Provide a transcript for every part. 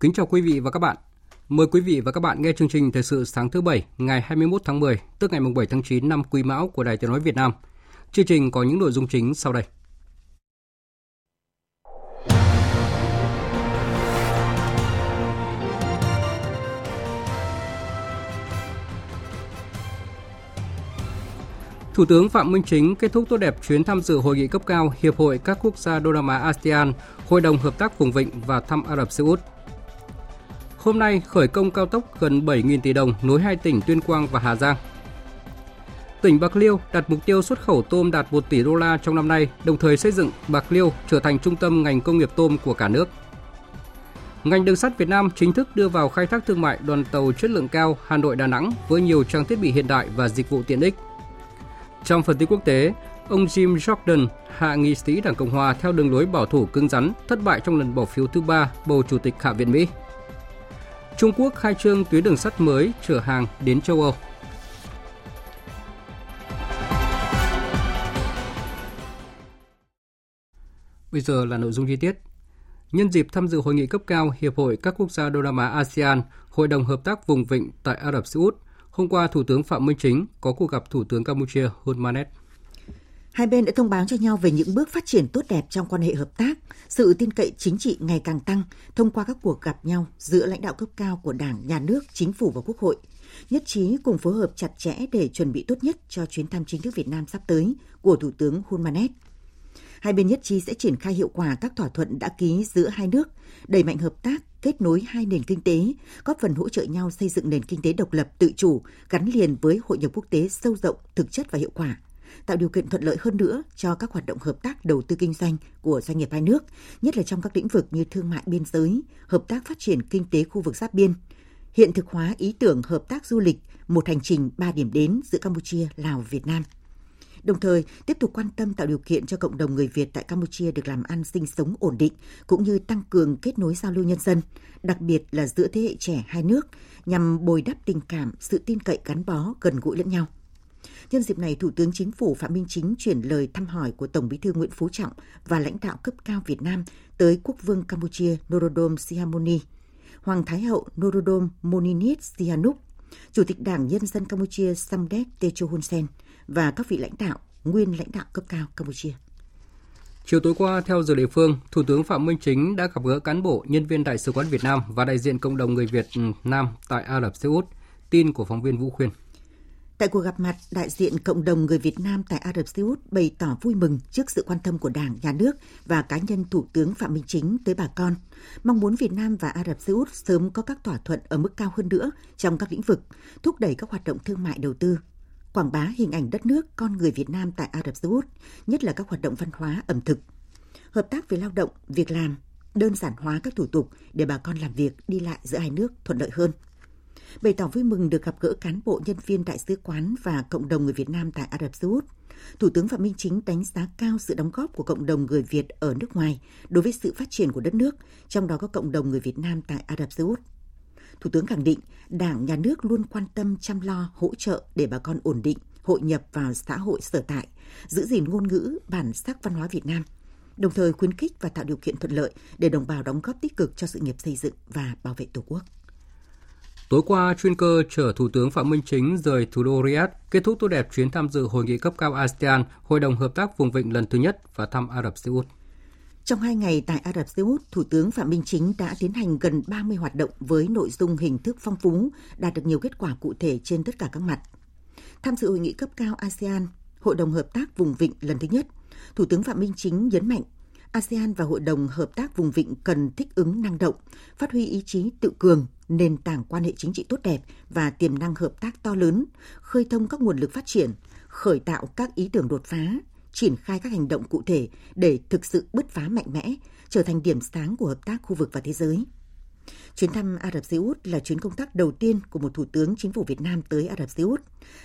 Kính chào quý vị và các bạn. Mời quý vị và các bạn nghe chương trình Thời sự sáng thứ Bảy, ngày 21 tháng 10, tức ngày 7 tháng 9 năm Quý Mão của Đài Tiếng Nói Việt Nam. Chương trình có những nội dung chính sau đây. Thủ tướng Phạm Minh Chính kết thúc tốt đẹp chuyến tham dự hội nghị cấp cao Hiệp hội các quốc gia Đông Nam Á ASEAN, Hội đồng Hợp tác Vùng Vịnh và thăm Ả Rập Xê Út. Hôm nay khởi công cao tốc gần 7.000 tỷ đồng nối hai tỉnh Tuyên Quang và Hà Giang. Tỉnh Bạc Liêu đặt mục tiêu xuất khẩu tôm đạt 1 tỷ đô la trong năm nay, đồng thời xây dựng Bạc Liêu trở thành trung tâm ngành công nghiệp tôm của cả nước. Ngành đường sắt Việt Nam chính thức đưa vào khai thác thương mại đoàn tàu chất lượng cao Hà Nội Đà Nẵng với nhiều trang thiết bị hiện đại và dịch vụ tiện ích. Trong phần tin quốc tế, ông Jim Jordan, hạ nghị sĩ Đảng Cộng hòa theo đường lối bảo thủ cứng rắn, thất bại trong lần bỏ phiếu thứ ba bầu chủ tịch Hạ viện Mỹ. Trung Quốc khai trương tuyến đường sắt mới chở hàng đến châu Âu. Bây giờ là nội dung chi tiết. Nhân dịp tham dự hội nghị cấp cao Hiệp hội các quốc gia Đông Nam Á ASEAN, Hội đồng Hợp tác Vùng Vịnh tại Ả Rập Xê Út, hôm qua Thủ tướng Phạm Minh Chính có cuộc gặp Thủ tướng Campuchia Hun Manet. Hai bên đã thông báo cho nhau về những bước phát triển tốt đẹp trong quan hệ hợp tác, sự tin cậy chính trị ngày càng tăng thông qua các cuộc gặp nhau giữa lãnh đạo cấp cao của Đảng, Nhà nước, Chính phủ và Quốc hội, nhất trí cùng phối hợp chặt chẽ để chuẩn bị tốt nhất cho chuyến thăm chính thức Việt Nam sắp tới của Thủ tướng Hun Manet. Hai bên nhất trí sẽ triển khai hiệu quả các thỏa thuận đã ký giữa hai nước, đẩy mạnh hợp tác, kết nối hai nền kinh tế, góp phần hỗ trợ nhau xây dựng nền kinh tế độc lập tự chủ gắn liền với hội nhập quốc tế sâu rộng, thực chất và hiệu quả tạo điều kiện thuận lợi hơn nữa cho các hoạt động hợp tác đầu tư kinh doanh của doanh nghiệp hai nước, nhất là trong các lĩnh vực như thương mại biên giới, hợp tác phát triển kinh tế khu vực giáp biên, hiện thực hóa ý tưởng hợp tác du lịch, một hành trình ba điểm đến giữa Campuchia, Lào, Việt Nam. Đồng thời, tiếp tục quan tâm tạo điều kiện cho cộng đồng người Việt tại Campuchia được làm ăn sinh sống ổn định, cũng như tăng cường kết nối giao lưu nhân dân, đặc biệt là giữa thế hệ trẻ hai nước, nhằm bồi đắp tình cảm, sự tin cậy gắn bó, gần gũi lẫn nhau. Nhân dịp này, Thủ tướng Chính phủ Phạm Minh Chính chuyển lời thăm hỏi của Tổng Bí thư Nguyễn Phú Trọng và lãnh đạo cấp cao Việt Nam tới Quốc vương Campuchia Norodom Sihamoni, Hoàng Thái hậu Norodom Moninit Sihanouk, Chủ tịch Đảng Nhân dân Campuchia Samdech Techo Hun Sen và các vị lãnh đạo, nguyên lãnh đạo cấp cao Campuchia. Chiều tối qua, theo giờ địa phương, Thủ tướng Phạm Minh Chính đã gặp gỡ cán bộ, nhân viên Đại sứ quán Việt Nam và đại diện cộng đồng người Việt Nam tại Ả Rập Xê Út. Tin của phóng viên Vũ Khuyên. Tại cuộc gặp mặt, đại diện cộng đồng người Việt Nam tại Ả Rập Xê Út bày tỏ vui mừng trước sự quan tâm của Đảng, Nhà nước và cá nhân Thủ tướng Phạm Minh Chính tới bà con, mong muốn Việt Nam và Ả Rập Xê Út sớm có các thỏa thuận ở mức cao hơn nữa trong các lĩnh vực, thúc đẩy các hoạt động thương mại đầu tư, quảng bá hình ảnh đất nước con người Việt Nam tại Ả Rập Xê Út, nhất là các hoạt động văn hóa, ẩm thực, hợp tác về lao động, việc làm, đơn giản hóa các thủ tục để bà con làm việc đi lại giữa hai nước thuận lợi hơn bày tỏ vui mừng được gặp gỡ cán bộ nhân viên đại sứ quán và cộng đồng người Việt Nam tại Ả Rập Xê Út. Thủ tướng Phạm Minh Chính đánh giá cao sự đóng góp của cộng đồng người Việt ở nước ngoài đối với sự phát triển của đất nước, trong đó có cộng đồng người Việt Nam tại Ả Rập Xê Út. Thủ tướng khẳng định Đảng, Nhà nước luôn quan tâm chăm lo, hỗ trợ để bà con ổn định, hội nhập vào xã hội sở tại, giữ gìn ngôn ngữ, bản sắc văn hóa Việt Nam, đồng thời khuyến khích và tạo điều kiện thuận lợi để đồng bào đóng góp tích cực cho sự nghiệp xây dựng và bảo vệ Tổ quốc. Tối qua, chuyên cơ chở Thủ tướng Phạm Minh Chính rời thủ đô Riyadh, kết thúc tốt đẹp chuyến tham dự hội nghị cấp cao ASEAN, Hội đồng Hợp tác Vùng Vịnh lần thứ nhất và thăm Ả Rập Xê Út. Trong hai ngày tại Ả Rập Xê Út, Thủ tướng Phạm Minh Chính đã tiến hành gần 30 hoạt động với nội dung hình thức phong phú, đạt được nhiều kết quả cụ thể trên tất cả các mặt. Tham dự hội nghị cấp cao ASEAN, Hội đồng Hợp tác Vùng Vịnh lần thứ nhất, Thủ tướng Phạm Minh Chính nhấn mạnh ASEAN và Hội đồng Hợp tác Vùng Vịnh cần thích ứng năng động, phát huy ý chí tự cường, nền tảng quan hệ chính trị tốt đẹp và tiềm năng hợp tác to lớn, khơi thông các nguồn lực phát triển, khởi tạo các ý tưởng đột phá, triển khai các hành động cụ thể để thực sự bứt phá mạnh mẽ, trở thành điểm sáng của hợp tác khu vực và thế giới. Chuyến thăm Ả Rập Xê Út là chuyến công tác đầu tiên của một thủ tướng chính phủ Việt Nam tới Ả Rập Xê Út,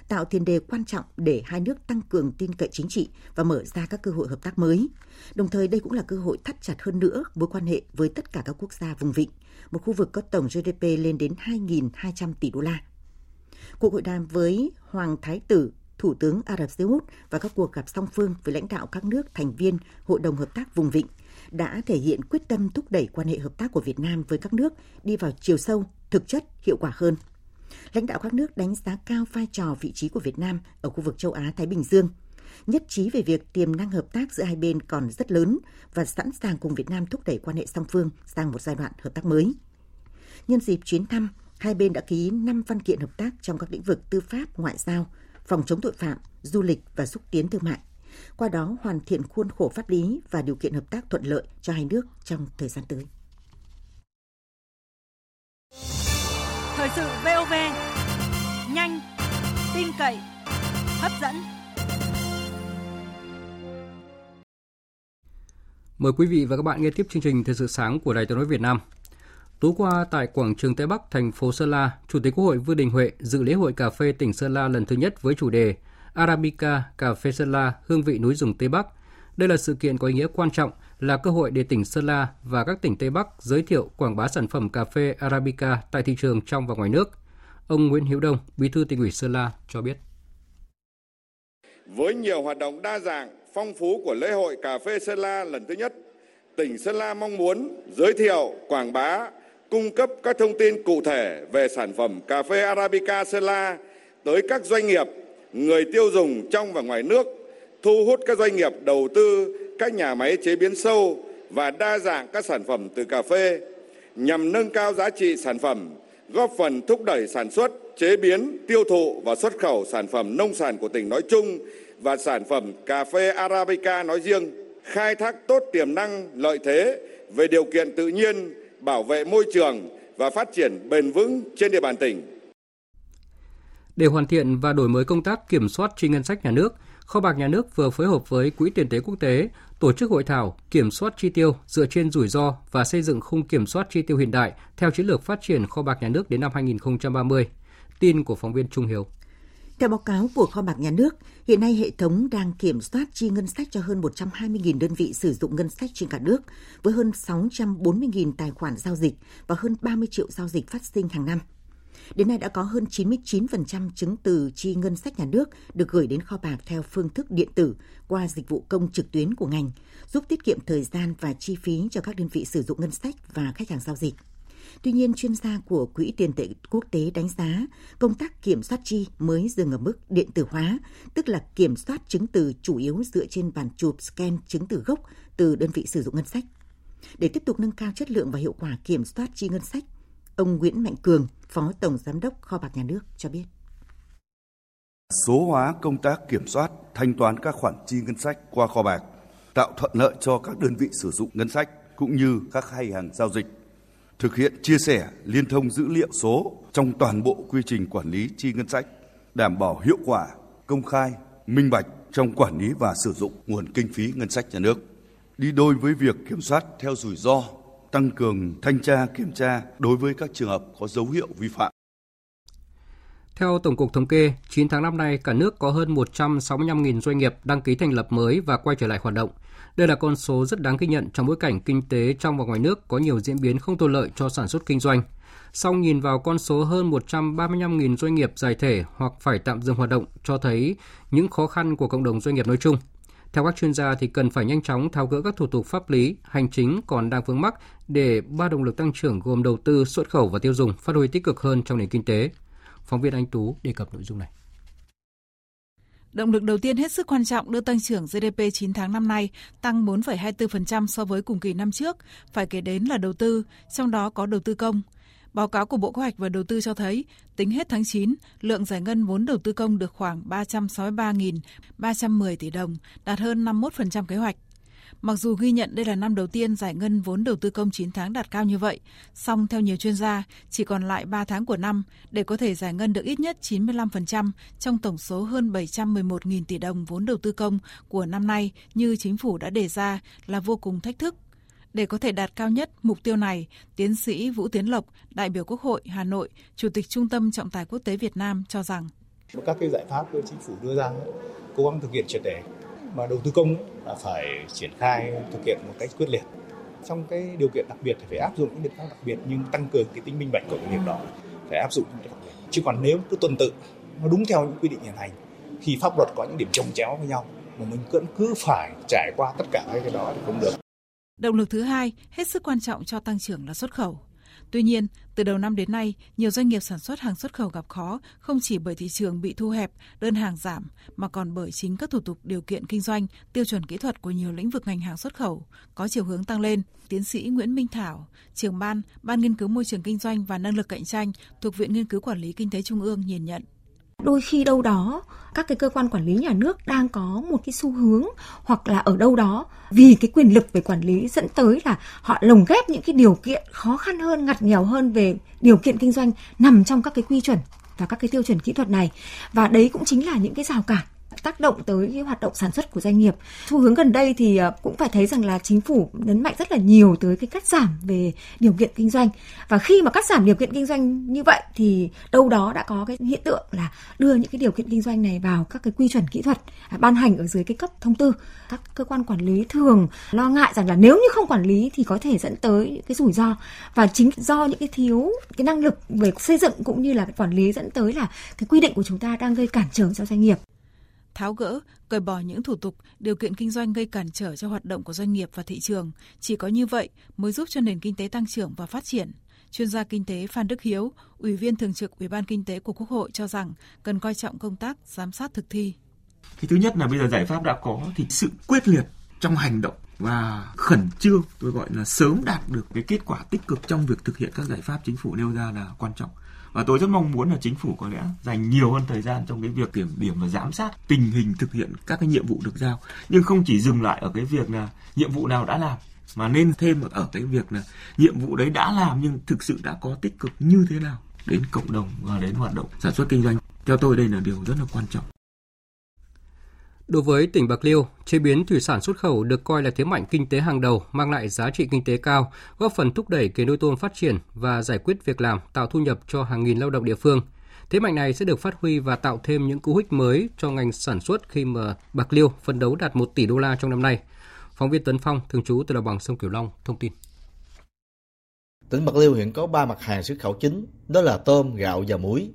tạo tiền đề quan trọng để hai nước tăng cường tin cậy chính trị và mở ra các cơ hội hợp tác mới. Đồng thời đây cũng là cơ hội thắt chặt hơn nữa mối quan hệ với tất cả các quốc gia vùng vịnh, một khu vực có tổng GDP lên đến 2.200 tỷ đô la. Cuộc hội đàm với Hoàng Thái tử Thủ tướng Ả Rập Xê Út và các cuộc gặp song phương với lãnh đạo các nước thành viên Hội đồng Hợp tác Vùng Vịnh đã thể hiện quyết tâm thúc đẩy quan hệ hợp tác của Việt Nam với các nước đi vào chiều sâu, thực chất, hiệu quả hơn. Lãnh đạo các nước đánh giá cao vai trò vị trí của Việt Nam ở khu vực châu Á-Thái Bình Dương, nhất trí về việc tiềm năng hợp tác giữa hai bên còn rất lớn và sẵn sàng cùng Việt Nam thúc đẩy quan hệ song phương sang một giai đoạn hợp tác mới. Nhân dịp chuyến thăm, hai bên đã ký 5 văn kiện hợp tác trong các lĩnh vực tư pháp, ngoại giao, phòng chống tội phạm, du lịch và xúc tiến thương mại. Qua đó hoàn thiện khuôn khổ pháp lý và điều kiện hợp tác thuận lợi cho hai nước trong thời gian tới. Thời sự VOV, nhanh, tin cậy, hấp dẫn. Mời quý vị và các bạn nghe tiếp chương trình Thời sự sáng của Đài Tiếng nói Việt Nam. Tối qua tại quảng trường Tây Bắc, thành phố Sơn La, Chủ tịch Quốc hội Vương Đình Huệ dự lễ hội cà phê tỉnh Sơn La lần thứ nhất với chủ đề Arabica cà phê Sơn La hương vị núi rừng Tây Bắc. Đây là sự kiện có ý nghĩa quan trọng, là cơ hội để tỉnh Sơn La và các tỉnh Tây Bắc giới thiệu quảng bá sản phẩm cà phê Arabica tại thị trường trong và ngoài nước. Ông Nguyễn Hiếu Đông, Bí thư tỉnh ủy Sơn La cho biết. Với nhiều hoạt động đa dạng, phong phú của lễ hội cà phê Sơn La lần thứ nhất, tỉnh Sơn La mong muốn giới thiệu, quảng bá, cung cấp các thông tin cụ thể về sản phẩm cà phê Arabica Sơn La tới các doanh nghiệp, người tiêu dùng trong và ngoài nước, thu hút các doanh nghiệp đầu tư các nhà máy chế biến sâu và đa dạng các sản phẩm từ cà phê nhằm nâng cao giá trị sản phẩm, góp phần thúc đẩy sản xuất, chế biến, tiêu thụ và xuất khẩu sản phẩm nông sản của tỉnh nói chung và sản phẩm cà phê Arabica nói riêng, khai thác tốt tiềm năng, lợi thế về điều kiện tự nhiên, bảo vệ môi trường và phát triển bền vững trên địa bàn tỉnh. Để hoàn thiện và đổi mới công tác kiểm soát chi ngân sách nhà nước, Kho bạc Nhà nước vừa phối hợp với Quỹ tiền tế quốc tế tổ chức hội thảo kiểm soát chi tiêu dựa trên rủi ro và xây dựng khung kiểm soát chi tiêu hiện đại theo chiến lược phát triển kho bạc nhà nước đến năm 2030. Tin của phóng viên Trung Hiếu. Theo báo cáo của Kho bạc Nhà nước, hiện nay hệ thống đang kiểm soát chi ngân sách cho hơn 120.000 đơn vị sử dụng ngân sách trên cả nước, với hơn 640.000 tài khoản giao dịch và hơn 30 triệu giao dịch phát sinh hàng năm. Đến nay đã có hơn 99% chứng từ chi ngân sách nhà nước được gửi đến kho bạc theo phương thức điện tử qua dịch vụ công trực tuyến của ngành, giúp tiết kiệm thời gian và chi phí cho các đơn vị sử dụng ngân sách và khách hàng giao dịch. Tuy nhiên, chuyên gia của Quỹ tiền tệ quốc tế đánh giá công tác kiểm soát chi mới dừng ở mức điện tử hóa, tức là kiểm soát chứng từ chủ yếu dựa trên bản chụp scan chứng từ gốc từ đơn vị sử dụng ngân sách. Để tiếp tục nâng cao chất lượng và hiệu quả kiểm soát chi ngân sách, ông Nguyễn Mạnh Cường, Phó Tổng Giám đốc Kho bạc Nhà nước cho biết. Số hóa công tác kiểm soát, thanh toán các khoản chi ngân sách qua kho bạc, tạo thuận lợi cho các đơn vị sử dụng ngân sách cũng như các khách hàng giao dịch thực hiện chia sẻ liên thông dữ liệu số trong toàn bộ quy trình quản lý chi ngân sách, đảm bảo hiệu quả, công khai, minh bạch trong quản lý và sử dụng nguồn kinh phí ngân sách nhà nước. Đi đôi với việc kiểm soát theo rủi ro, tăng cường thanh tra kiểm tra đối với các trường hợp có dấu hiệu vi phạm. Theo Tổng cục Thống kê, 9 tháng năm nay, cả nước có hơn 165.000 doanh nghiệp đăng ký thành lập mới và quay trở lại hoạt động. Đây là con số rất đáng ghi nhận trong bối cảnh kinh tế trong và ngoài nước có nhiều diễn biến không thuận lợi cho sản xuất kinh doanh. Song nhìn vào con số hơn 135.000 doanh nghiệp giải thể hoặc phải tạm dừng hoạt động cho thấy những khó khăn của cộng đồng doanh nghiệp nói chung. Theo các chuyên gia thì cần phải nhanh chóng tháo gỡ các thủ tục pháp lý, hành chính còn đang vướng mắc để ba động lực tăng trưởng gồm đầu tư, xuất khẩu và tiêu dùng phát huy tích cực hơn trong nền kinh tế. Phóng viên Anh Tú đề cập nội dung này. Động lực đầu tiên hết sức quan trọng đưa tăng trưởng GDP 9 tháng năm nay tăng 4,24% so với cùng kỳ năm trước, phải kể đến là đầu tư, trong đó có đầu tư công. Báo cáo của Bộ Kế hoạch và Đầu tư cho thấy, tính hết tháng 9, lượng giải ngân vốn đầu tư công được khoảng 363.310 tỷ đồng, đạt hơn 51% kế hoạch. Mặc dù ghi nhận đây là năm đầu tiên giải ngân vốn đầu tư công 9 tháng đạt cao như vậy, song theo nhiều chuyên gia, chỉ còn lại 3 tháng của năm để có thể giải ngân được ít nhất 95% trong tổng số hơn 711.000 tỷ đồng vốn đầu tư công của năm nay như chính phủ đã đề ra là vô cùng thách thức. Để có thể đạt cao nhất mục tiêu này, tiến sĩ Vũ Tiến Lộc, đại biểu Quốc hội Hà Nội, Chủ tịch Trung tâm Trọng tài Quốc tế Việt Nam cho rằng. Các cái giải pháp của chính phủ đưa ra cố gắng thực hiện triệt để mà đầu tư công là phải triển khai thực hiện một cách quyết liệt. Trong cái điều kiện đặc biệt thì phải áp dụng những biện pháp đặc biệt nhưng tăng cường cái tính minh bạch của cái việc đó phải áp dụng những đặc biệt. Chứ còn nếu cứ tuần tự nó đúng theo những quy định hiện hành thì pháp luật có những điểm trồng chéo với nhau mà mình vẫn cứ phải trải qua tất cả cái đó thì không được. Động lực thứ hai hết sức quan trọng cho tăng trưởng là xuất khẩu. Tuy nhiên, từ đầu năm đến nay, nhiều doanh nghiệp sản xuất hàng xuất khẩu gặp khó không chỉ bởi thị trường bị thu hẹp, đơn hàng giảm, mà còn bởi chính các thủ tục điều kiện kinh doanh, tiêu chuẩn kỹ thuật của nhiều lĩnh vực ngành hàng xuất khẩu có chiều hướng tăng lên. Tiến sĩ Nguyễn Minh Thảo, trưởng ban, Ban nghiên cứu môi trường kinh doanh và năng lực cạnh tranh thuộc Viện Nghiên cứu Quản lý Kinh tế Trung ương nhìn nhận đôi khi đâu đó, các cái cơ quan quản lý nhà nước đang có một cái xu hướng hoặc là ở đâu đó, vì cái quyền lực về quản lý dẫn tới là họ lồng ghép những cái điều kiện khó khăn hơn, ngặt nghèo hơn về điều kiện kinh doanh nằm trong các cái quy chuẩn và các cái tiêu chuẩn kỹ thuật này. Và đấy cũng chính là những cái rào cản tác động tới cái hoạt động sản xuất của doanh nghiệp. Xu hướng gần đây thì ờ, cũng phải thấy rằng là chính phủ nhấn mạnh rất là nhiều tới cái cắt giảm về điều kiện kinh doanh. Và khi mà cắt giảm điều kiện kinh doanh như vậy thì đâu đó đã có cái hiện tượng là đưa những cái điều kiện kinh doanh này vào các cái quy chuẩn kỹ thuật à, ban hành ở dưới cái cấp thông tư. Các cơ quan quản lý thường lo ngại rằng là nếu như không quản lý thì có thể dẫn tới cái rủi ro và chính do những cái thiếu, cái năng lực về xây dựng cũng như là quản lý dẫn tới là cái quy định của chúng ta đang gây cản trở cho doanh nghiệp tháo gỡ, cởi bỏ những thủ tục, điều kiện kinh doanh gây cản trở cho hoạt động của doanh nghiệp và thị trường. Chỉ có như vậy mới giúp cho nền kinh tế tăng trưởng và phát triển. Chuyên gia kinh tế Phan Đức Hiếu, Ủy viên Thường trực Ủy ban Kinh tế của Quốc hội cho rằng cần coi trọng công tác giám sát thực thi. Cái thứ nhất là bây giờ giải pháp đã có thì sự quyết liệt trong hành động và khẩn trương tôi gọi là sớm đạt được cái kết quả tích cực trong việc thực hiện các giải pháp chính phủ nêu ra là quan trọng và tôi rất mong muốn là chính phủ có lẽ dành nhiều hơn thời gian trong cái việc kiểm điểm và giám sát tình hình thực hiện các cái nhiệm vụ được giao. Nhưng không chỉ dừng lại ở cái việc là nhiệm vụ nào đã làm, mà nên thêm ở cái việc là nhiệm vụ đấy đã làm nhưng thực sự đã có tích cực như thế nào đến cộng đồng và đến hoạt động sản xuất kinh doanh. Theo tôi đây là điều rất là quan trọng. Đối với tỉnh Bạc Liêu, chế biến thủy sản xuất khẩu được coi là thế mạnh kinh tế hàng đầu, mang lại giá trị kinh tế cao, góp phần thúc đẩy nghề nuôi tôm phát triển và giải quyết việc làm, tạo thu nhập cho hàng nghìn lao động địa phương. Thế mạnh này sẽ được phát huy và tạo thêm những cú hích mới cho ngành sản xuất khi mà Bạc Liêu phấn đấu đạt 1 tỷ đô la trong năm nay. Phóng viên tuấn Phong, thường trú tại đồng bằng sông Cửu Long, thông tin. Tỉnh Bạc Liêu hiện có 3 mặt hàng xuất khẩu chính, đó là tôm, gạo và muối.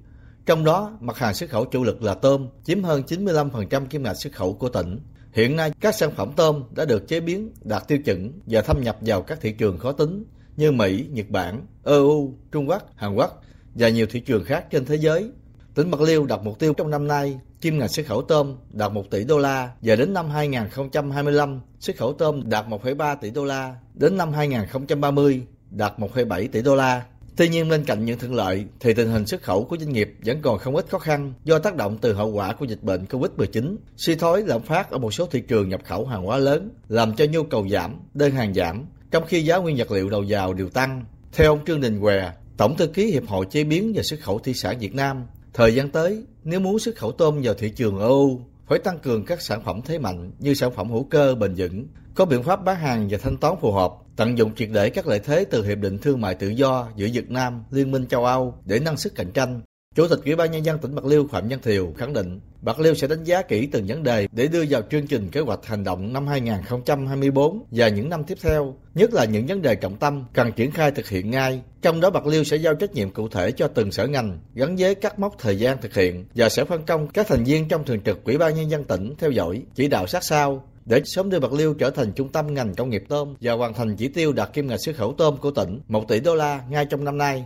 Trong đó, mặt hàng xuất khẩu chủ lực là tôm, chiếm hơn 95% kim ngạch xuất khẩu của tỉnh. Hiện nay, các sản phẩm tôm đã được chế biến, đạt tiêu chuẩn và thâm nhập vào các thị trường khó tính như Mỹ, Nhật Bản, EU, Trung Quốc, Hàn Quốc và nhiều thị trường khác trên thế giới. Tỉnh Bạc Liêu đặt mục tiêu trong năm nay, kim ngạch xuất khẩu tôm đạt 1 tỷ đô la và đến năm 2025, xuất khẩu tôm đạt 1,3 tỷ đô la, đến năm 2030 đạt 1,7 tỷ đô la. Tuy nhiên bên cạnh những thuận lợi thì tình hình xuất khẩu của doanh nghiệp vẫn còn không ít khó khăn do tác động từ hậu quả của dịch bệnh Covid-19, suy thoái lạm phát ở một số thị trường nhập khẩu hàng hóa lớn, làm cho nhu cầu giảm, đơn hàng giảm, trong khi giá nguyên vật liệu đầu vào đều tăng. Theo ông Trương Đình Què, Tổng thư ký Hiệp hội Chế biến và Xuất khẩu Thủy sản Việt Nam, thời gian tới, nếu muốn xuất khẩu tôm vào thị trường EU, phải tăng cường các sản phẩm thế mạnh như sản phẩm hữu cơ bền vững, có biện pháp bán hàng và thanh toán phù hợp, tận dụng triệt để các lợi thế từ Hiệp định Thương mại Tự do giữa Việt Nam, Liên minh châu Âu để nâng sức cạnh tranh. Chủ tịch Ủy ban Nhân dân tỉnh Bạc Liêu Phạm Văn Thiều khẳng định Bạc Liêu sẽ đánh giá kỹ từng vấn đề để đưa vào chương trình kế hoạch hành động năm 2024 và những năm tiếp theo, nhất là những vấn đề trọng tâm cần triển khai thực hiện ngay. Trong đó Bạc Liêu sẽ giao trách nhiệm cụ thể cho từng sở ngành gắn với các mốc thời gian thực hiện và sẽ phân công các thành viên trong thường trực Ủy ban Nhân dân tỉnh theo dõi, chỉ đạo sát sao để sớm đưa Bạc Liêu trở thành trung tâm ngành công nghiệp tôm và hoàn thành chỉ tiêu đạt kim ngạch xuất khẩu tôm của tỉnh 1 tỷ đô la ngay trong năm nay.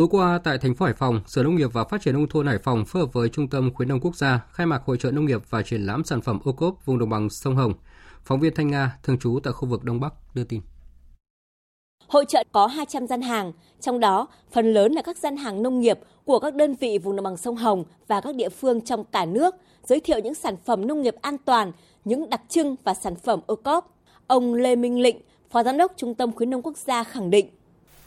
Tối qua tại thành phố Hải Phòng, Sở Nông nghiệp và Phát triển nông thôn Hải Phòng phối hợp với Trung tâm khuyến nông quốc gia khai mạc hội trợ nông nghiệp và triển lãm sản phẩm ô cốp vùng đồng bằng sông Hồng. Phóng viên Thanh Nga thường trú tại khu vực Đông Bắc đưa tin. Hội trợ có 200 gian hàng, trong đó phần lớn là các gian hàng nông nghiệp của các đơn vị vùng đồng bằng sông Hồng và các địa phương trong cả nước, giới thiệu những sản phẩm nông nghiệp an toàn, những đặc trưng và sản phẩm ô cốp. Ông Lê Minh Lịnh, Phó Giám đốc Trung tâm Khuyến nông Quốc gia khẳng định.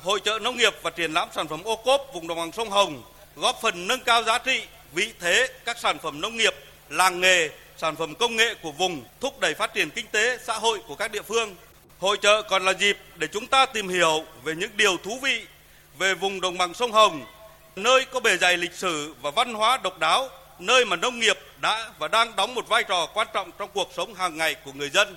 Hội trợ nông nghiệp và triển lãm sản phẩm ô cốp vùng đồng bằng sông Hồng góp phần nâng cao giá trị, vị thế các sản phẩm nông nghiệp, làng nghề, sản phẩm công nghệ của vùng, thúc đẩy phát triển kinh tế, xã hội của các địa phương. Hội trợ còn là dịp để chúng ta tìm hiểu về những điều thú vị về vùng đồng bằng sông Hồng, nơi có bề dày lịch sử và văn hóa độc đáo, nơi mà nông nghiệp đã và đang đóng một vai trò quan trọng trong cuộc sống hàng ngày của người dân.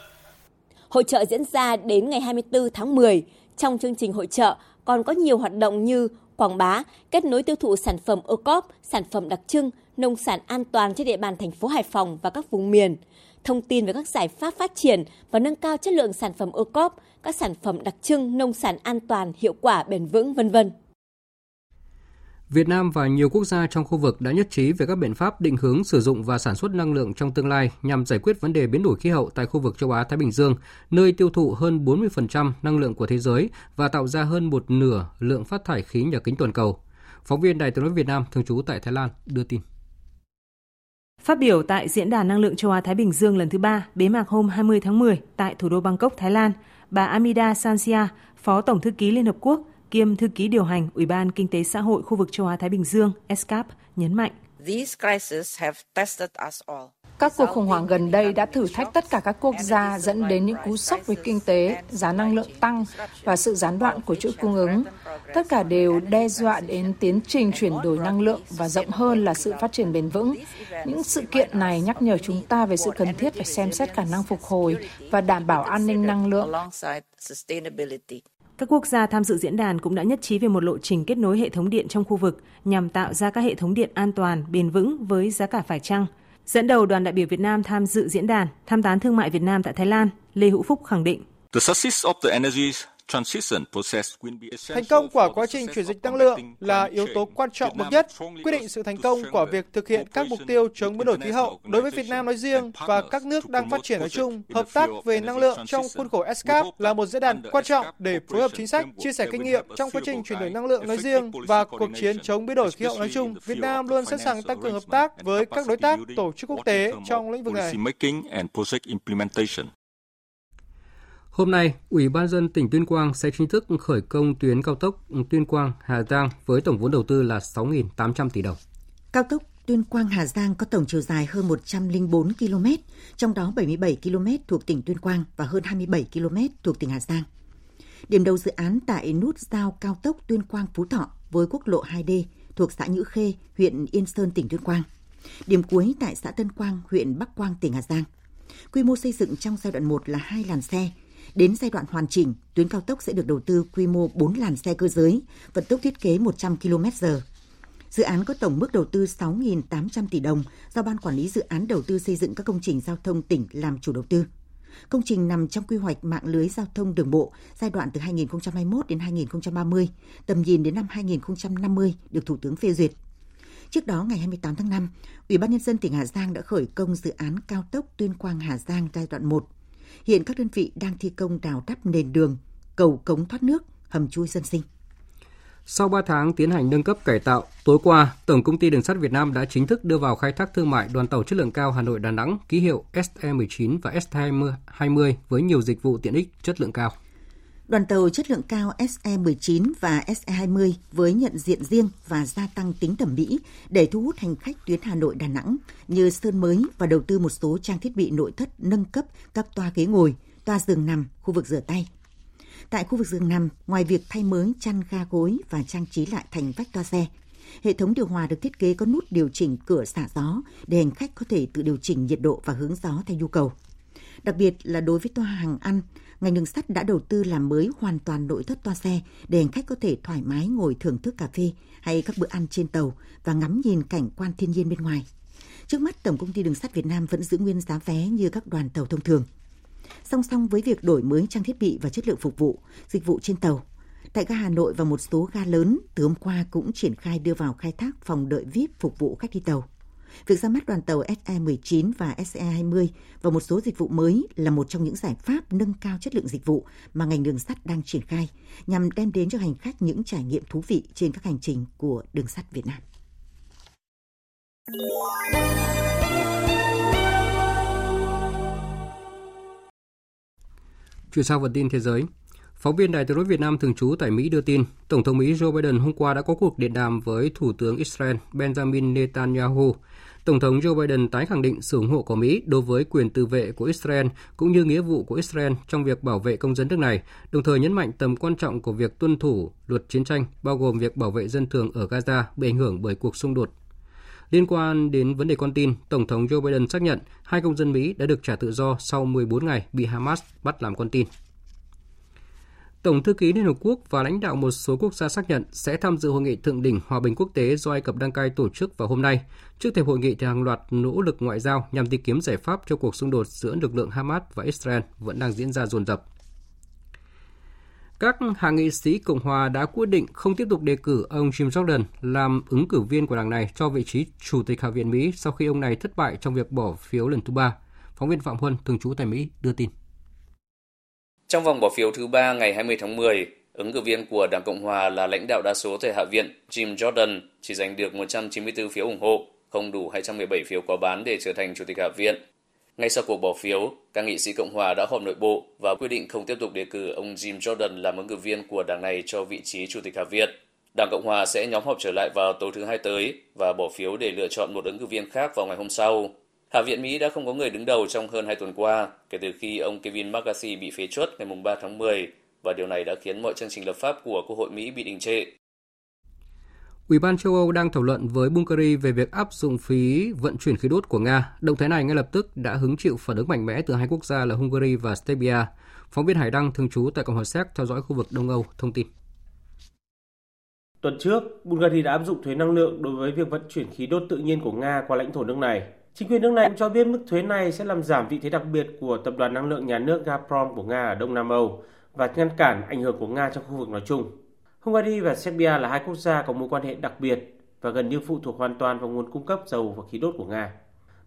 Hội trợ diễn ra đến ngày 24 tháng 10. Trong chương trình hội trợ còn có nhiều hoạt động như quảng bá, kết nối tiêu thụ sản phẩm ô cóp, sản phẩm đặc trưng, nông sản an toàn trên địa bàn thành phố Hải Phòng và các vùng miền, thông tin về các giải pháp phát triển và nâng cao chất lượng sản phẩm ô cóp, các sản phẩm đặc trưng nông sản an toàn, hiệu quả, bền vững, vân vân. Việt Nam và nhiều quốc gia trong khu vực đã nhất trí về các biện pháp định hướng sử dụng và sản xuất năng lượng trong tương lai nhằm giải quyết vấn đề biến đổi khí hậu tại khu vực châu Á Thái Bình Dương, nơi tiêu thụ hơn 40% năng lượng của thế giới và tạo ra hơn một nửa lượng phát thải khí nhà kính toàn cầu. Phóng viên Đài tiếng nói Việt Nam thường trú tại Thái Lan đưa tin. Phát biểu tại Diễn đàn Năng lượng châu Á Thái Bình Dương lần thứ ba, bế mạc hôm 20 tháng 10 tại thủ đô Bangkok, Thái Lan, bà Amida Sansia, Phó Tổng thư ký Liên Hợp Quốc, kiêm thư ký điều hành Ủy ban Kinh tế Xã hội khu vực châu Á Thái Bình Dương (ESCAP) nhấn mạnh. Các cuộc khủng hoảng gần đây đã thử thách tất cả các quốc gia dẫn đến những cú sốc về kinh tế, giá năng lượng tăng và sự gián đoạn của chuỗi cung ứng. Tất cả đều đe dọa đến tiến trình chuyển đổi năng lượng và rộng hơn là sự phát triển bền vững. Những sự kiện này nhắc nhở chúng ta về sự cần thiết phải xem xét khả năng phục hồi và đảm bảo an ninh năng lượng. Các quốc gia tham dự diễn đàn cũng đã nhất trí về một lộ trình kết nối hệ thống điện trong khu vực nhằm tạo ra các hệ thống điện an toàn, bền vững với giá cả phải chăng. Dẫn đầu đoàn đại biểu Việt Nam tham dự diễn đàn, tham tán thương mại Việt Nam tại Thái Lan, Lê Hữu Phúc khẳng định. The success of the energy Thành công của quá trình chuyển dịch năng lượng là yếu tố quan trọng bậc nhất, quyết định sự thành công của việc thực hiện các mục tiêu chống biến đổi khí hậu. Đối với Việt Nam nói riêng và các nước đang phát triển nói chung, hợp tác về năng lượng trong khuôn khổ ESCAP là một diễn đàn quan trọng để phối hợp chính sách, chia sẻ kinh nghiệm trong quá trình chuyển đổi năng lượng nói riêng và cuộc chiến chống biến đổi khí hậu nói chung. Việt Nam luôn sẵn sàng tăng cường hợp tác với các đối tác, tổ chức quốc tế trong lĩnh vực này. Hôm nay, Ủy ban dân tỉnh Tuyên Quang sẽ chính thức khởi công tuyến cao tốc Tuyên Quang Hà Giang với tổng vốn đầu tư là 6.800 tỷ đồng. Cao tốc Tuyên Quang Hà Giang có tổng chiều dài hơn 104 km, trong đó 77 km thuộc tỉnh Tuyên Quang và hơn 27 km thuộc tỉnh Hà Giang. Điểm đầu dự án tại nút giao cao tốc Tuyên Quang Phú Thọ với quốc lộ 2D thuộc xã Nhữ Khê, huyện Yên Sơn, tỉnh Tuyên Quang. Điểm cuối tại xã Tân Quang, huyện Bắc Quang, tỉnh Hà Giang. Quy mô xây dựng trong giai đoạn 1 là hai làn xe, Đến giai đoạn hoàn chỉnh, tuyến cao tốc sẽ được đầu tư quy mô 4 làn xe cơ giới, vận tốc thiết kế 100 km/h. Dự án có tổng mức đầu tư 6.800 tỷ đồng do Ban Quản lý Dự án Đầu tư xây dựng các công trình giao thông tỉnh làm chủ đầu tư. Công trình nằm trong quy hoạch mạng lưới giao thông đường bộ giai đoạn từ 2021 đến 2030, tầm nhìn đến năm 2050 được Thủ tướng phê duyệt. Trước đó, ngày 28 tháng 5, Ủy ban Nhân dân tỉnh Hà Giang đã khởi công dự án cao tốc Tuyên Quang Hà Giang giai đoạn 1 Hiện các đơn vị đang thi công đào đắp nền đường, cầu cống thoát nước, hầm chui dân sinh. Sau 3 tháng tiến hành nâng cấp cải tạo, tối qua, Tổng công ty Đường sắt Việt Nam đã chính thức đưa vào khai thác thương mại đoàn tàu chất lượng cao Hà Nội Đà Nẵng ký hiệu SE19 và SE20 với nhiều dịch vụ tiện ích chất lượng cao. Đoàn tàu chất lượng cao SE19 và SE20 với nhận diện riêng và gia tăng tính thẩm mỹ để thu hút hành khách tuyến Hà Nội Đà Nẵng như sơn mới và đầu tư một số trang thiết bị nội thất nâng cấp các toa ghế ngồi, toa giường nằm, khu vực rửa tay. Tại khu vực giường nằm, ngoài việc thay mới chăn ga gối và trang trí lại thành vách toa xe, hệ thống điều hòa được thiết kế có nút điều chỉnh cửa xả gió để hành khách có thể tự điều chỉnh nhiệt độ và hướng gió theo nhu cầu. Đặc biệt là đối với toa hàng ăn, ngành đường sắt đã đầu tư làm mới hoàn toàn nội thất toa xe để hành khách có thể thoải mái ngồi thưởng thức cà phê hay các bữa ăn trên tàu và ngắm nhìn cảnh quan thiên nhiên bên ngoài. Trước mắt, Tổng công ty Đường sắt Việt Nam vẫn giữ nguyên giá vé như các đoàn tàu thông thường. Song song với việc đổi mới trang thiết bị và chất lượng phục vụ, dịch vụ trên tàu, tại ga Hà Nội và một số ga lớn từ hôm qua cũng triển khai đưa vào khai thác phòng đợi VIP phục vụ khách đi tàu việc ra mắt đoàn tàu SE19 và SE20 và một số dịch vụ mới là một trong những giải pháp nâng cao chất lượng dịch vụ mà ngành đường sắt đang triển khai nhằm đem đến cho hành khách những trải nghiệm thú vị trên các hành trình của đường sắt Việt Nam. Chuyển sang phần tin thế giới. Phóng viên Đài tiếng nói Việt Nam thường trú tại Mỹ đưa tin, Tổng thống Mỹ Joe Biden hôm qua đã có cuộc điện đàm với Thủ tướng Israel Benjamin Netanyahu. Tổng thống Joe Biden tái khẳng định sự ủng hộ của Mỹ đối với quyền tự vệ của Israel cũng như nghĩa vụ của Israel trong việc bảo vệ công dân nước này, đồng thời nhấn mạnh tầm quan trọng của việc tuân thủ luật chiến tranh, bao gồm việc bảo vệ dân thường ở Gaza bị ảnh hưởng bởi cuộc xung đột Liên quan đến vấn đề con tin, Tổng thống Joe Biden xác nhận hai công dân Mỹ đã được trả tự do sau 14 ngày bị Hamas bắt làm con tin. Tổng thư ký Liên Hợp Quốc và lãnh đạo một số quốc gia xác nhận sẽ tham dự hội nghị thượng đỉnh hòa bình quốc tế do Ai Cập đăng cai tổ chức vào hôm nay. Trước thềm hội nghị thì hàng loạt nỗ lực ngoại giao nhằm tìm kiếm giải pháp cho cuộc xung đột giữa lực lượng Hamas và Israel vẫn đang diễn ra dồn dập. Các hạ nghị sĩ Cộng hòa đã quyết định không tiếp tục đề cử ông Jim Jordan làm ứng cử viên của đảng này cho vị trí Chủ tịch Hạ viện Mỹ sau khi ông này thất bại trong việc bỏ phiếu lần thứ ba. Phóng viên Phạm Huân, thường trú tại Mỹ, đưa tin. Trong vòng bỏ phiếu thứ ba ngày 20 tháng 10, ứng cử viên của Đảng Cộng Hòa là lãnh đạo đa số tại Hạ viện Jim Jordan chỉ giành được 194 phiếu ủng hộ, không đủ 217 phiếu quá bán để trở thành Chủ tịch Hạ viện. Ngay sau cuộc bỏ phiếu, các nghị sĩ Cộng hòa đã họp nội bộ và quyết định không tiếp tục đề cử ông Jim Jordan làm ứng cử viên của đảng này cho vị trí Chủ tịch Hạ viện. Đảng Cộng hòa sẽ nhóm họp trở lại vào tối thứ hai tới và bỏ phiếu để lựa chọn một ứng cử viên khác vào ngày hôm sau. Hạ viện Mỹ đã không có người đứng đầu trong hơn hai tuần qua kể từ khi ông Kevin McCarthy bị phế truất ngày 3 tháng 10 và điều này đã khiến mọi chương trình lập pháp của Quốc hội Mỹ bị đình trệ. Ủy ban châu Âu đang thảo luận với Bulgaria về việc áp dụng phí vận chuyển khí đốt của Nga. Động thái này ngay lập tức đã hứng chịu phản ứng mạnh mẽ từ hai quốc gia là Hungary và Serbia. Phóng viên Hải Đăng thường trú tại Cộng hòa Séc theo dõi khu vực Đông Âu thông tin. Tuần trước, Bulgaria đã áp dụng thuế năng lượng đối với việc vận chuyển khí đốt tự nhiên của Nga qua lãnh thổ nước này. Chính quyền nước này cũng cho biết mức thuế này sẽ làm giảm vị thế đặc biệt của tập đoàn năng lượng nhà nước Gazprom của Nga ở Đông Nam Âu và ngăn cản ảnh hưởng của Nga trong khu vực nói chung. Hungary và Serbia là hai quốc gia có mối quan hệ đặc biệt và gần như phụ thuộc hoàn toàn vào nguồn cung cấp dầu và khí đốt của Nga.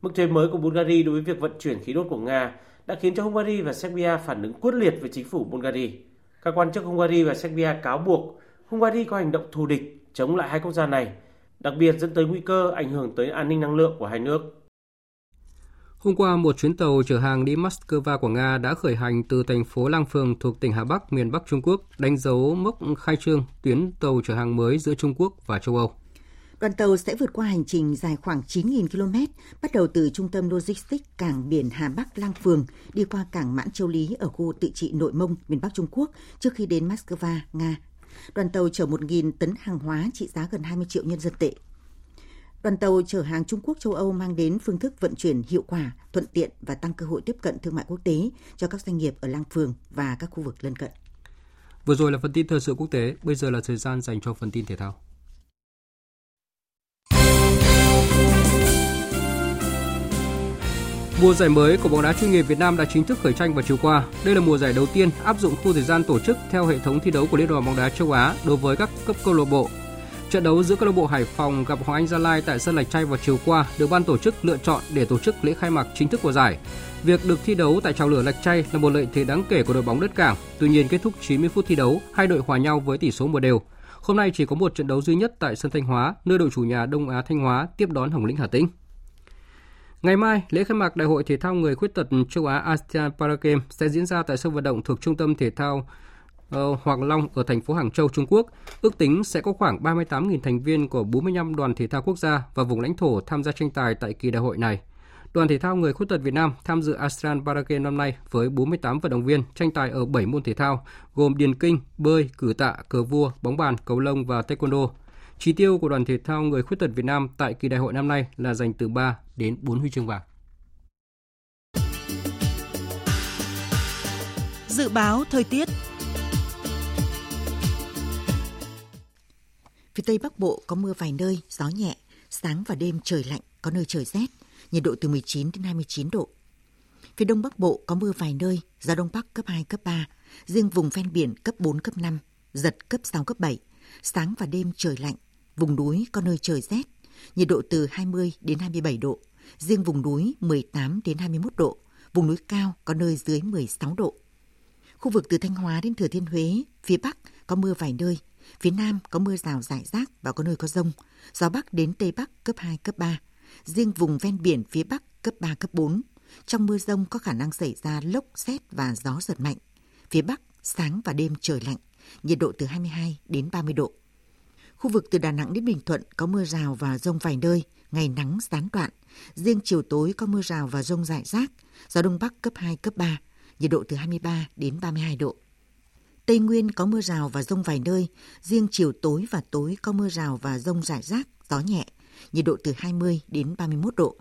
Mức thuế mới của Bulgaria đối với việc vận chuyển khí đốt của Nga đã khiến cho Hungary và Serbia phản ứng quyết liệt với chính phủ Bulgaria. Các quan chức Hungary và Serbia cáo buộc Hungary có hành động thù địch chống lại hai quốc gia này, đặc biệt dẫn tới nguy cơ ảnh hưởng tới an ninh năng lượng của hai nước. Hôm qua, một chuyến tàu chở hàng đi Moscow của Nga đã khởi hành từ thành phố Lang Phường thuộc tỉnh Hà Bắc, miền Bắc Trung Quốc, đánh dấu mốc khai trương tuyến tàu chở hàng mới giữa Trung Quốc và châu Âu. Đoàn tàu sẽ vượt qua hành trình dài khoảng 9.000 km, bắt đầu từ trung tâm logistics cảng biển Hà Bắc Lang Phường, đi qua cảng Mãn Châu Lý ở khu tự trị Nội Mông, miền Bắc Trung Quốc, trước khi đến Moscow, Nga. Đoàn tàu chở 1.000 tấn hàng hóa trị giá gần 20 triệu nhân dân tệ. Đoàn tàu chở hàng Trung Quốc châu Âu mang đến phương thức vận chuyển hiệu quả, thuận tiện và tăng cơ hội tiếp cận thương mại quốc tế cho các doanh nghiệp ở Lang Phường và các khu vực lân cận. Vừa rồi là phần tin thời sự quốc tế, bây giờ là thời gian dành cho phần tin thể thao. Mùa giải mới của bóng đá chuyên nghiệp Việt Nam đã chính thức khởi tranh vào chiều qua. Đây là mùa giải đầu tiên áp dụng khung thời gian tổ chức theo hệ thống thi đấu của Liên đoàn bóng đá châu Á đối với các cấp câu lạc bộ Trận đấu giữa câu lạc bộ Hải Phòng gặp Hoàng Anh Gia Lai tại sân Lạch Tray vào chiều qua được ban tổ chức lựa chọn để tổ chức lễ khai mạc chính thức của giải. Việc được thi đấu tại trào lửa Lạch Tray là một lợi thế đáng kể của đội bóng đất cảng. Tuy nhiên kết thúc 90 phút thi đấu, hai đội hòa nhau với tỷ số một đều. Hôm nay chỉ có một trận đấu duy nhất tại sân Thanh Hóa, nơi đội chủ nhà Đông Á Thanh Hóa tiếp đón Hồng Lĩnh Hà Tĩnh. Ngày mai, lễ khai mạc Đại hội Thể thao người khuyết tật châu Á ASEAN Paragame sẽ diễn ra tại sân vận động thuộc Trung tâm Thể thao Ờ, Hoàng Long ở thành phố Hàng Châu, Trung Quốc. Ước tính sẽ có khoảng 38.000 thành viên của 45 đoàn thể thao quốc gia và vùng lãnh thổ tham gia tranh tài tại kỳ đại hội này. Đoàn thể thao người khuyết tật Việt Nam tham dự ASEAN Paragame năm nay với 48 vận động viên tranh tài ở 7 môn thể thao gồm điền kinh, bơi, cử tạ, cờ vua, bóng bàn, cầu lông và taekwondo. Chỉ tiêu của đoàn thể thao người khuyết tật Việt Nam tại kỳ đại hội năm nay là giành từ 3 đến 4 huy chương vàng. Dự báo thời tiết Phía Tây Bắc Bộ có mưa vài nơi, gió nhẹ, sáng và đêm trời lạnh, có nơi trời rét, nhiệt độ từ 19 đến 29 độ. Phía Đông Bắc Bộ có mưa vài nơi, gió Đông Bắc cấp 2, cấp 3, riêng vùng ven biển cấp 4, cấp 5, giật cấp 6, cấp 7. Sáng và đêm trời lạnh, vùng núi có nơi trời rét, nhiệt độ từ 20 đến 27 độ. Riêng vùng núi 18 đến 21 độ, vùng núi cao có nơi dưới 16 độ. Khu vực từ Thanh Hóa đến Thừa Thiên Huế, phía Bắc có mưa vài nơi, phía Nam có mưa rào rải rác và có nơi có rông. Gió Bắc đến Tây Bắc cấp 2, cấp 3. Riêng vùng ven biển phía Bắc cấp 3, cấp 4. Trong mưa rông có khả năng xảy ra lốc, xét và gió giật mạnh. Phía Bắc, sáng và đêm trời lạnh, nhiệt độ từ 22 đến 30 độ. Khu vực từ Đà Nẵng đến Bình Thuận có mưa rào và rông vài nơi, ngày nắng gián đoạn. Riêng chiều tối có mưa rào và rông rải rác, gió Đông Bắc cấp 2, cấp 3, nhiệt độ từ 23 đến 32 độ. Tây Nguyên có mưa rào và rông vài nơi, riêng chiều tối và tối có mưa rào và rông rải rác, gió nhẹ, nhiệt độ từ 20 đến 31 độ.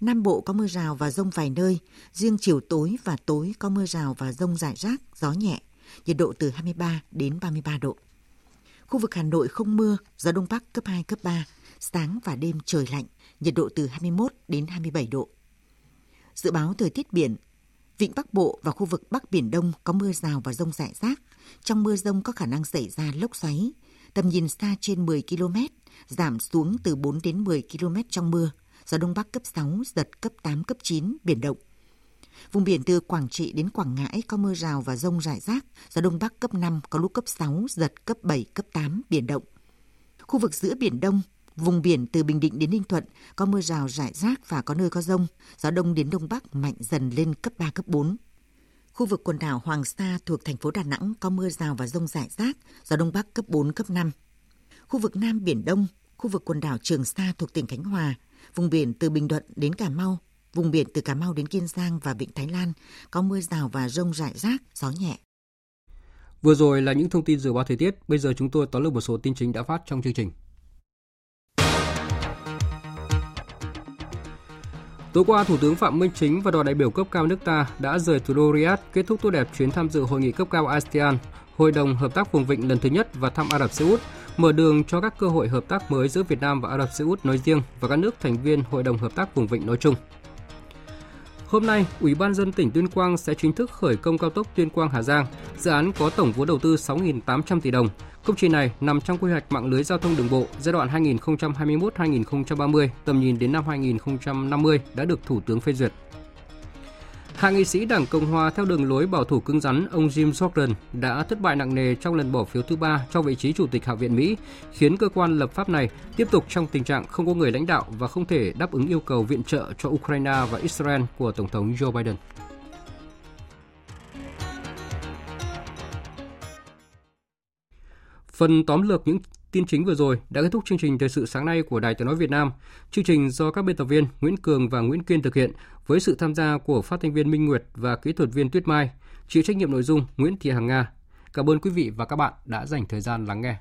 Nam Bộ có mưa rào và rông vài nơi, riêng chiều tối và tối có mưa rào và rông rải rác, gió nhẹ, nhiệt độ từ 23 đến 33 độ. Khu vực Hà Nội không mưa, gió Đông Bắc cấp 2, cấp 3, sáng và đêm trời lạnh, nhiệt độ từ 21 đến 27 độ. Dự báo thời tiết biển, Vịnh Bắc Bộ và khu vực Bắc Biển Đông có mưa rào và rông rải rác. Trong mưa rông có khả năng xảy ra lốc xoáy. Tầm nhìn xa trên 10 km, giảm xuống từ 4 đến 10 km trong mưa. Gió Đông Bắc cấp 6, giật cấp 8, cấp 9, biển động. Vùng biển từ Quảng Trị đến Quảng Ngãi có mưa rào và rông rải rác, gió Đông Bắc cấp 5, có lúc cấp 6, giật cấp 7, cấp 8, biển động. Khu vực giữa Biển Đông, vùng biển từ Bình Định đến Ninh Thuận có mưa rào rải rác và có nơi có rông, gió Đông đến Đông Bắc mạnh dần lên cấp 3, cấp 4. Khu vực quần đảo Hoàng Sa thuộc thành phố Đà Nẵng có mưa rào và rông rải rác, gió Đông Bắc cấp 4, cấp 5. Khu vực Nam Biển Đông, khu vực quần đảo Trường Sa thuộc tỉnh Khánh Hòa, vùng biển từ Bình Thuận đến Cà Mau Vùng biển từ Cà Mau đến Kiên Giang và Vịnh Thái Lan có mưa rào và rông rải rác, gió nhẹ. Vừa rồi là những thông tin dự báo thời tiết, bây giờ chúng tôi tóm lược một số tin chính đã phát trong chương trình. Tối qua, Thủ tướng Phạm Minh Chính và đoàn đại biểu cấp cao nước ta đã rời thủ đô Riyadh kết thúc tốt đẹp chuyến tham dự hội nghị cấp cao ASEAN, Hội đồng Hợp tác Vùng Vịnh lần thứ nhất và thăm Ả Rập Xê Út, mở đường cho các cơ hội hợp tác mới giữa Việt Nam và Ả Rập Xê Út nói riêng và các nước thành viên Hội đồng Hợp tác Vùng Vịnh nói chung. Hôm nay, Ủy ban dân tỉnh Tuyên Quang sẽ chính thức khởi công cao tốc Tuyên Quang Hà Giang. Dự án có tổng vốn đầu tư 6.800 tỷ đồng. Công trình này nằm trong quy hoạch mạng lưới giao thông đường bộ giai đoạn 2021-2030, tầm nhìn đến năm 2050 đã được Thủ tướng phê duyệt. Hạ nghị sĩ Đảng Cộng Hòa theo đường lối bảo thủ cứng rắn ông Jim Jordan đã thất bại nặng nề trong lần bỏ phiếu thứ ba cho vị trí Chủ tịch Hạ viện Mỹ, khiến cơ quan lập pháp này tiếp tục trong tình trạng không có người lãnh đạo và không thể đáp ứng yêu cầu viện trợ cho Ukraine và Israel của Tổng thống Joe Biden. Phần tóm lược những tin chính vừa rồi đã kết thúc chương trình thời sự sáng nay của Đài Tiếng nói Việt Nam. Chương trình do các biên tập viên Nguyễn Cường và Nguyễn Kiên thực hiện với sự tham gia của phát thanh viên Minh Nguyệt và kỹ thuật viên Tuyết Mai, chịu trách nhiệm nội dung Nguyễn Thị Hằng Nga. Cảm ơn quý vị và các bạn đã dành thời gian lắng nghe.